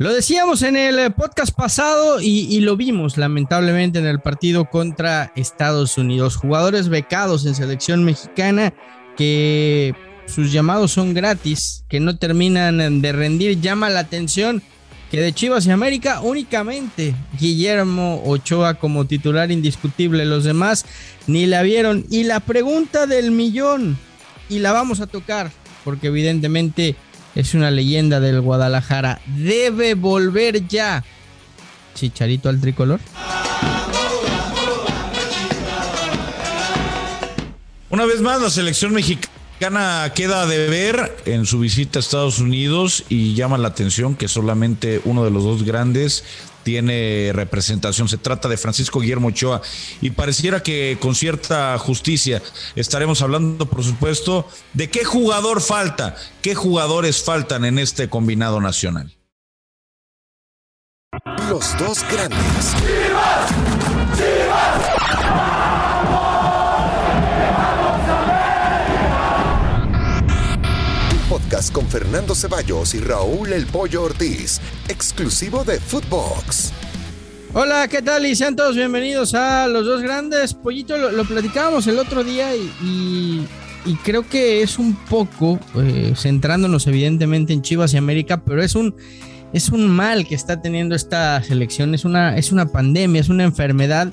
Lo decíamos en el eh, podcast pasado y, lo vimos lamentablemente en el partido contra Estados Unidos. Jugadores becados en selección mexicana que sus llamados son gratis, que no terminan de rendir. Llama la atención que de Chivas y América únicamente Guillermo Ochoa como titular indiscutible. Los demás ni la vieron. Y la pregunta del millón, y la vamos a tocar, porque evidentemente es una leyenda del Guadalajara. Debe volver ya. Chicharito al tricolor. Una vez más, la selección mexicana queda de ver en su visita a Estados Unidos y llama la atención que solamente uno de los dos grandes tiene representación. Se trata de Francisco Guillermo Ochoa y pareciera que con cierta justicia estaremos hablando, por supuesto, de qué jugador falta, qué jugadores faltan en este combinado nacional. Los dos grandes. Con Fernando Ceballos y Raúl El Pollo Ortiz, exclusivo de Footbox. Hola, ¿qué tal? Y sean todos bienvenidos a Los Dos Grandes. Pollito, lo, platicábamos el otro día y, creo que es un poco, eh, centrándonos evidentemente en Chivas y América, pero es un, es un mal que está teniendo esta selección, es una, es una pandemia, es una enfermedad.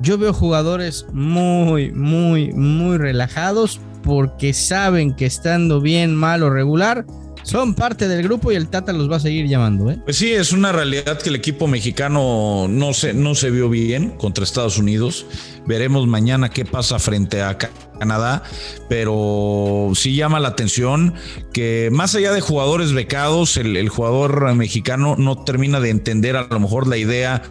Yo veo jugadores muy, muy, muy relajados, porque saben que estando bien, mal o regular, son parte del grupo y el Tata los va a seguir llamando. ¿eh? Pues sí, es una realidad que el equipo mexicano no se, no se vio bien contra Estados Unidos. Veremos mañana qué pasa frente a Canadá, pero sí llama la atención que más allá de jugadores becados, el, jugador mexicano no termina de entender a lo mejor la idea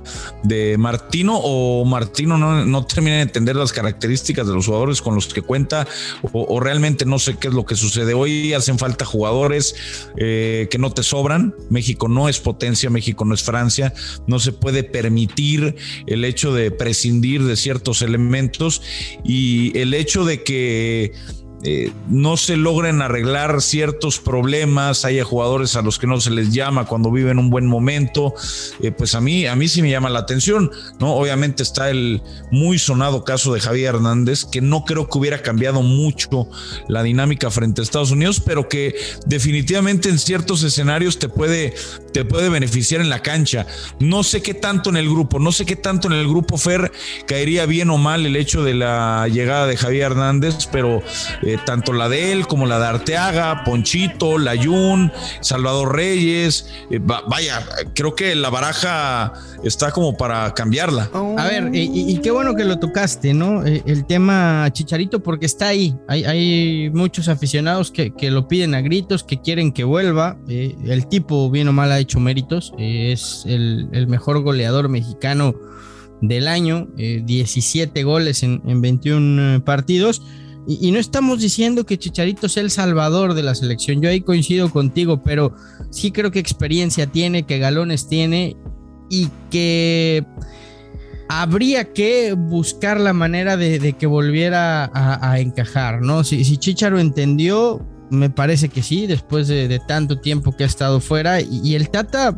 de Martino o Martino no, termina de entender las características de los jugadores con los que cuenta o, realmente no sé qué es lo que sucede. Hoy hacen falta jugadores eh, que no te sobran. México no es potencia, México no es Francia, no se puede permitir el hecho de prescindir de ciertos elementos y el hecho de que eh, no se logren arreglar ciertos problemas, haya jugadores a los que no se les llama cuando viven un buen momento, eh, pues a mí, a mí sí me llama la atención, ¿no? Obviamente está el muy sonado caso de Javier Hernández, que no creo que hubiera cambiado mucho la dinámica frente a Estados Unidos, pero que definitivamente en ciertos escenarios te puede, te puede beneficiar en la cancha. No sé qué tanto en el grupo, no sé qué tanto en el grupo Fer caería bien o mal el hecho de la llegada de Javier Hernández, pero eh, tanto la de él como la de Arteaga, Ponchito, Layún, Salvador Reyes. Eh, vaya, creo que la baraja está como para cambiarla. A ver, y, qué bueno que lo tocaste, ¿no? Eh, el tema Chicharito, porque está ahí. Hay, muchos aficionados que, lo piden a gritos, que quieren que vuelva. el tipo, bien o mal, hecho méritos. es el, mejor goleador mexicano del año, 17 goles en, en 21 partidos. Y, no estamos diciendo que Chicharito sea el salvador de la selección. Yo ahí coincido contigo, pero sí creo que experiencia tiene, que galones tiene y que habría que buscar la manera de, que volviera a, encajar, ¿no? Si, si Chicharo entendió, me parece que sí, después de, tanto tiempo que ha estado fuera. Y, el Tata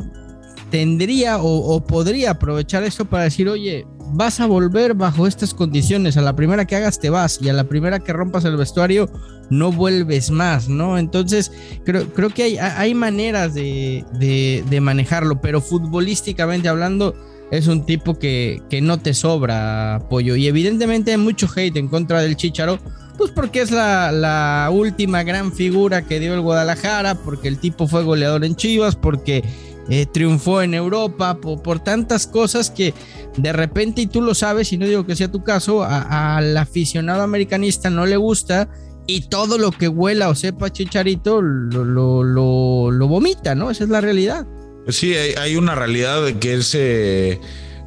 tendría o, podría aprovechar eso para decir, oye, vas a volver bajo estas condiciones. A la primera que hagas te vas y a la primera que rompas el vestuario no vuelves más, ¿no? Entonces creo, creo que hay, hay maneras de, de, manejarlo, pero futbolísticamente hablando es un tipo que, que no te sobra apoyo. Y evidentemente hay mucho hate en contra del Chicharo. Pues porque es la, última gran figura que dio el Guadalajara, porque el tipo fue goleador en Chivas, porque eh, triunfó en Europa, por, tantas cosas que de repente, y tú lo sabes, y no digo que sea tu caso, al aficionado americanista no le gusta y todo lo que huela o sepa Chicharito lo, vomita, ¿no? Esa es la realidad. Sí, hay, una realidad que es... Eh,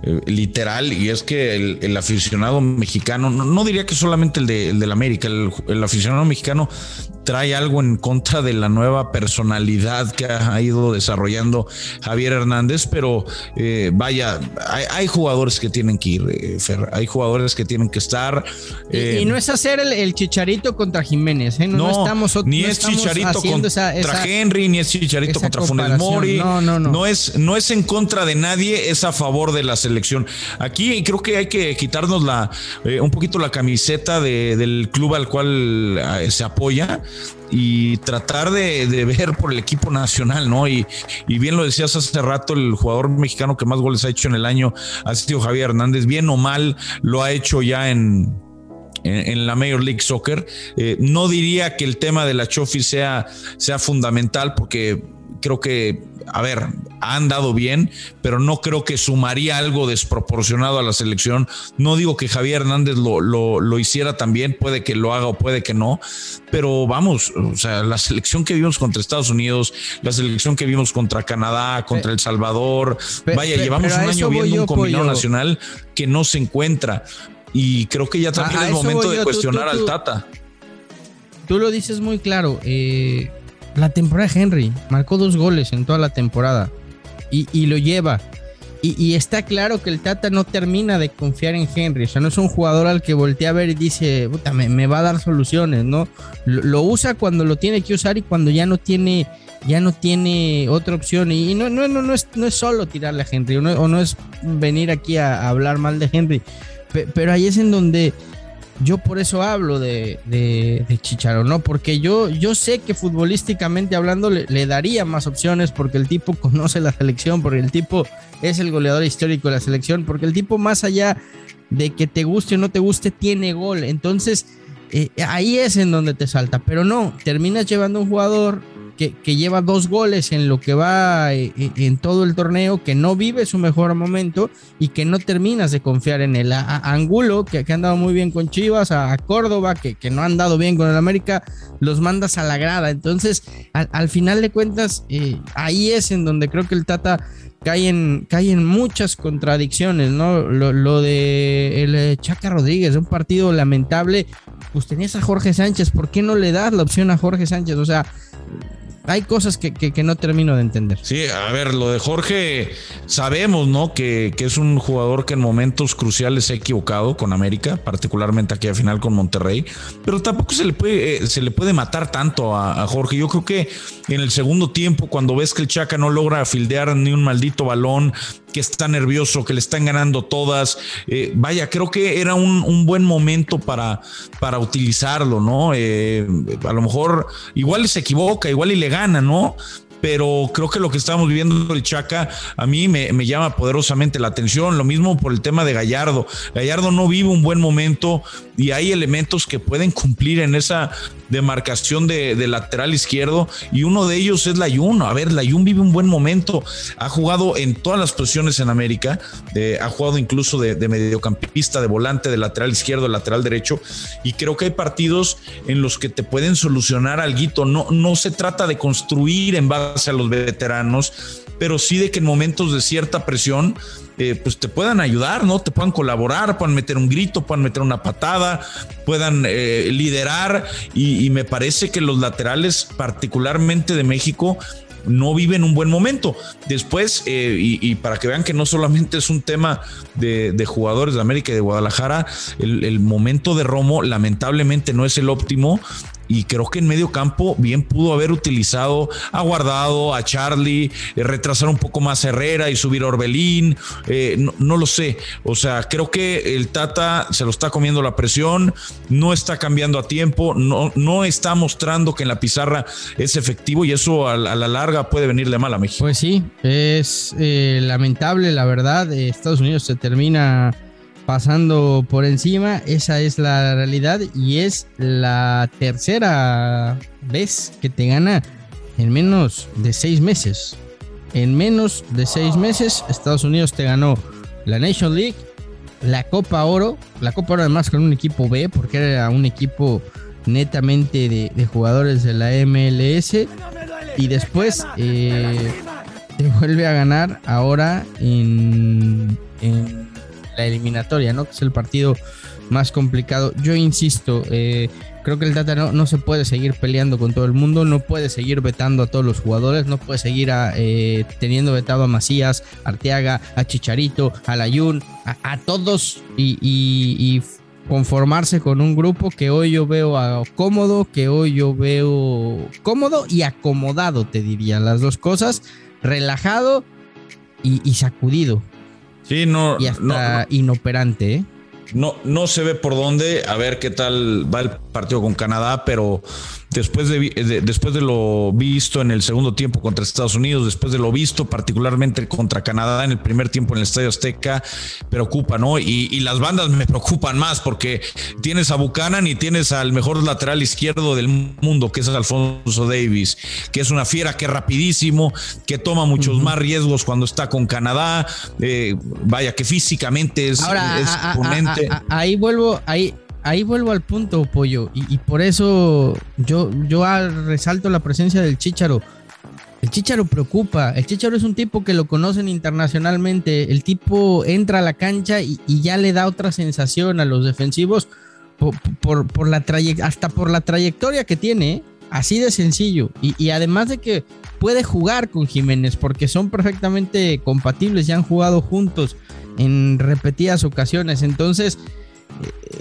eh, literal y es que el, aficionado mexicano, no, diría que solamente el de, el América, el, aficionado mexicano trae algo en contra de la nueva personalidad que ha ido desarrollando Javier Hernández, pero eh, vaya, hay, jugadores que tienen que ir, eh, hay jugadores que tienen que estar. y, eh, no es hacer el, chicharito contra Jiménez, no, estamos ni es chicharito contra Henry, ni es chicharito contra Funes Mori, no, no, no. No es, no es en contra de nadie, es a favor de la selección. Aquí creo que hay que quitarnos la, un poquito la camiseta del club al cual se apoya y tratar de, ver por el equipo nacional, ¿no? Y, bien lo decías hace rato, el jugador mexicano que más goles ha hecho en el año ha sido Javier Hernández, bien o mal lo ha hecho ya en, en, la Major League Soccer. Eh, no diría que el tema de la Chofi sea, sea fundamental porque creo que, a ver, ha andado bien, pero no creo que sumaría algo desproporcionado a la selección. No digo que Javier Hernández lo, lo, hiciera también, puede que lo haga o puede que no, pero vamos, o sea, la selección que vimos contra Estados Unidos, la selección que vimos contra Canadá, contra El Salvador, vaya, llevamos un año viendo un combinado nacional que no se encuentra. Y creo que ya también es momento de cuestionar al Tata. Tú lo dices muy claro. Eh, la temporada de Henry marcó dos goles en toda la temporada y, lo lleva. Y, está claro que el Tata no termina de confiar en Henry. O sea, no es un jugador al que voltea a ver y dice, puta, me, va a dar soluciones, ¿no? Lo, usa cuando lo tiene que usar y cuando ya no tiene, ya no tiene otra opción. Y, no, no, no, no, es, no es solo tirarle a Henry, o no, es venir aquí a, hablar mal de Henry. Pero ahí es en donde yo por eso hablo de, de, Chicharo, ¿no? Porque yo, yo sé que futbolísticamente hablando le, daría más opciones porque el tipo conoce la selección, porque el tipo es el goleador histórico de la selección, porque el tipo más allá de que te guste o no te guste, tiene gol. Entonces, eh, ahí es en donde te salta. Pero no, terminas llevando un jugador que, lleva dos goles en lo que va eh, eh, en todo el torneo, que no vive su mejor momento y que no terminas de confiar en él. A, Angulo, que, que, ha andado muy bien con Chivas, a, Córdoba, que, que, no ha andado bien con el América, los mandas a la grada. Entonces, al, final de cuentas, eh, ahí es en donde creo que el Tata cae en muchas contradicciones, ¿no? Lo, de el Chaca Rodríguez, un partido lamentable, pues tenías a Jorge Sánchez, ¿por qué no le das la opción a Jorge Sánchez? O sea, hay cosas que, no termino de entender. Sí, a ver, lo de Jorge, sabemos, ¿no? Que, es un jugador que en momentos cruciales se ha equivocado con América, particularmente aquí a final con Monterrey, pero tampoco se le puede, eh, se le puede matar tanto a, Jorge. Yo creo que en el segundo tiempo, cuando ves que el Chaca no logra fildear ni un maldito balón, que está nervioso, que le están ganando todas. Eh, vaya, creo que era un, buen momento para, para utilizarlo, ¿no? Eh, a lo mejor igual se equivoca, igual y le gana, ¿no? Pero creo que lo que estamos viviendo el Chaca a mí me, llama poderosamente la atención. Lo mismo por el tema de Gallardo. Gallardo no vive un buen momento y hay elementos que pueden cumplir en esa demarcación de, lateral izquierdo y uno de ellos es la Layun. A ver, Layun vive un buen momento. Ha jugado en todas las posiciones en América. ha jugado incluso de, de, mediocampista, de volante, de lateral izquierdo, de lateral derecho. Y creo que hay partidos en los que te pueden solucionar algo. No, no se trata de construir en base a los veteranos, pero sí de que en momentos de cierta presión, eh, pues te puedan ayudar, ¿no? Te puedan colaborar, puedan meter un grito, puedan meter una patada, puedan eh, liderar. Y, me parece que los laterales, particularmente de México, no viven un buen momento. Después, eh, y, para que vean que no solamente es un tema de, jugadores de América y de Guadalajara, el, momento de Romo lamentablemente no es el óptimo y creo que en medio campo bien pudo haber utilizado a Guardado, a Charlie, eh, retrasar un poco más Herrera y subir a Orbelín, eh, no, lo sé, o sea, creo que el Tata se lo está comiendo la presión, no está cambiando a tiempo, no, no está mostrando que en la pizarra es efectivo y eso a, la larga puede venirle mal a México. Pues sí, es eh, lamentable, la verdad, Estados Unidos se termina pasando por encima. Esa es la realidad y es la tercera vez que te gana en menos de seis meses. En menos de seis meses Estados Unidos te ganó la Nation League, la Copa Oro, la Copa Oro además con un equipo B porque era un equipo netamente de, jugadores de la MLS y después eh, te vuelve a ganar ahora en, en la eliminatoria, ¿no? Que es el partido más complicado. Yo insisto, eh, creo que el Tata no, se puede seguir peleando con todo el mundo, no puede seguir vetando a todos los jugadores, no puede seguir eh, teniendo vetado a Macías, Arteaga, a Chicharito, a Layun, a, todos y, conformarse con un grupo que hoy yo veo cómodo, que hoy yo veo cómodo y acomodado, te diría, las dos cosas, relajado y, sacudido. Sí, no. Y hasta inoperante, ¿eh? No, no se ve por dónde, a ver qué tal va el partido con Canadá, pero después de, después de lo visto en el segundo tiempo contra Estados Unidos, después de lo visto particularmente contra Canadá en el primer tiempo en el Estadio Azteca, preocupa, ¿no? Y, las bandas me preocupan más porque tienes a Buchanan y tienes al mejor lateral izquierdo del mundo, que es Alfonso Davis, que es una fiera que es rapidísimo, que toma muchos más riesgos cuando está con Canadá, eh, vaya que físicamente es, exponente. ahí vuelvo, ahí ahí vuelvo al punto, Pollo, y, por eso yo, yo resalto la presencia del Chicharo. El Chicharo preocupa, el Chicharo es un tipo que lo conocen internacionalmente, el tipo entra a la cancha y, ya le da otra sensación a los defensivos por, por, hasta por la trayectoria que tiene, así de sencillo, y, y además de que puede jugar con Jiménez porque son perfectamente compatibles, ya han jugado juntos en repetidas ocasiones, entonces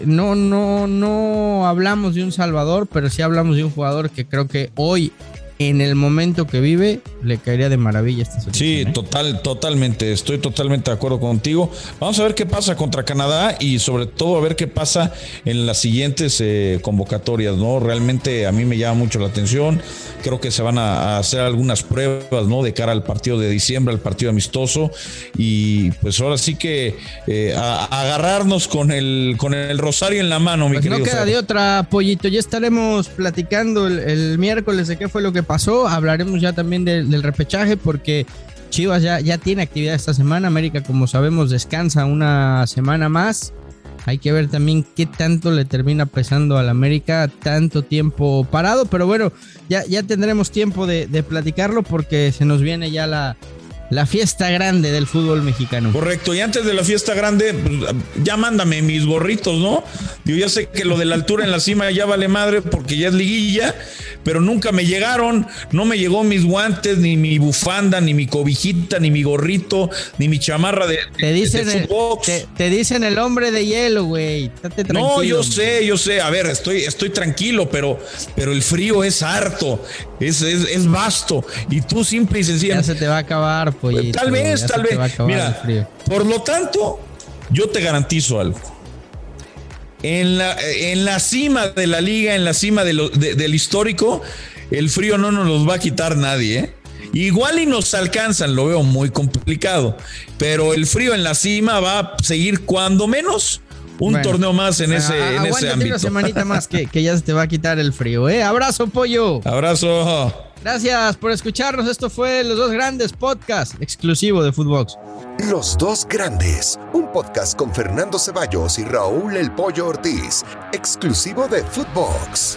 no, no, no hablamos de un Salvador, pero sí hablamos de un jugador que creo que hoy en el momento que vive, le caería de maravilla esta selección. Sí, ¿eh? total, totalmente, estoy totalmente de acuerdo contigo. Vamos a ver qué pasa contra Canadá y sobre todo a ver qué pasa en las siguientes eh, convocatorias, ¿no? Realmente a mí me llama mucho la atención. Creo que se van a, hacer algunas pruebas, ¿no? De cara al partido de diciembre, al partido amistoso. Y pues ahora sí que eh, agarrarnos con el, con el rosario en la mano, mi pues querido. No queda de otra, pollito. Ya estaremos platicando el miércoles de qué fue lo que pasó. Hablaremos ya también del repechaje porque Chivas ya, ya tiene actividad esta semana. América, como sabemos, descansa una semana más. Hay que ver también qué tanto le termina pesando al América tanto tiempo parado. Pero bueno, ya, ya tendremos tiempo de, de platicarlo porque se nos viene ya la, la fiesta grande del fútbol mexicano. Correcto, y antes de la fiesta grande, pues, ya mándame mis gorritos, ¿no? Yo ya sé que lo de la altura en la cima ya vale madre porque ya es liguilla, pero nunca me llegaron, no me llegó mis guantes, ni mi bufanda, ni mi cobijita, ni mi gorrito, ni mi chamarra de, te dicen el, te, dicen el hombre de hielo, güey. No, yo sé, yo sé. A ver, estoy, estoy tranquilo, pero, pero el frío es harto, es, es, es vasto. Y tú simple y sencillamente. Ya se te va a acabar, pues. Tal vez, tal vez. Mira, por lo tanto, yo te garantizo algo en la, en la cima de la liga, en la cima del histórico, el frío no nos los va a quitar nadie. ¿eh? Igual y nos alcanzan, lo veo muy complicado, pero el frío en la cima va a seguir cuando menos un torneo más en ese, en ese ámbito. una semanita más que, que, ya se te va a quitar el frío. ¿eh? Abrazo, pollo. Abrazo. Gracias por escucharnos. Esto fue Los Dos Grandes Podcast, exclusivo de Footbox. Los Dos Grandes, un podcast con Fernando Ceballos y Raúl El Pollo Ortiz, exclusivo de Footbox.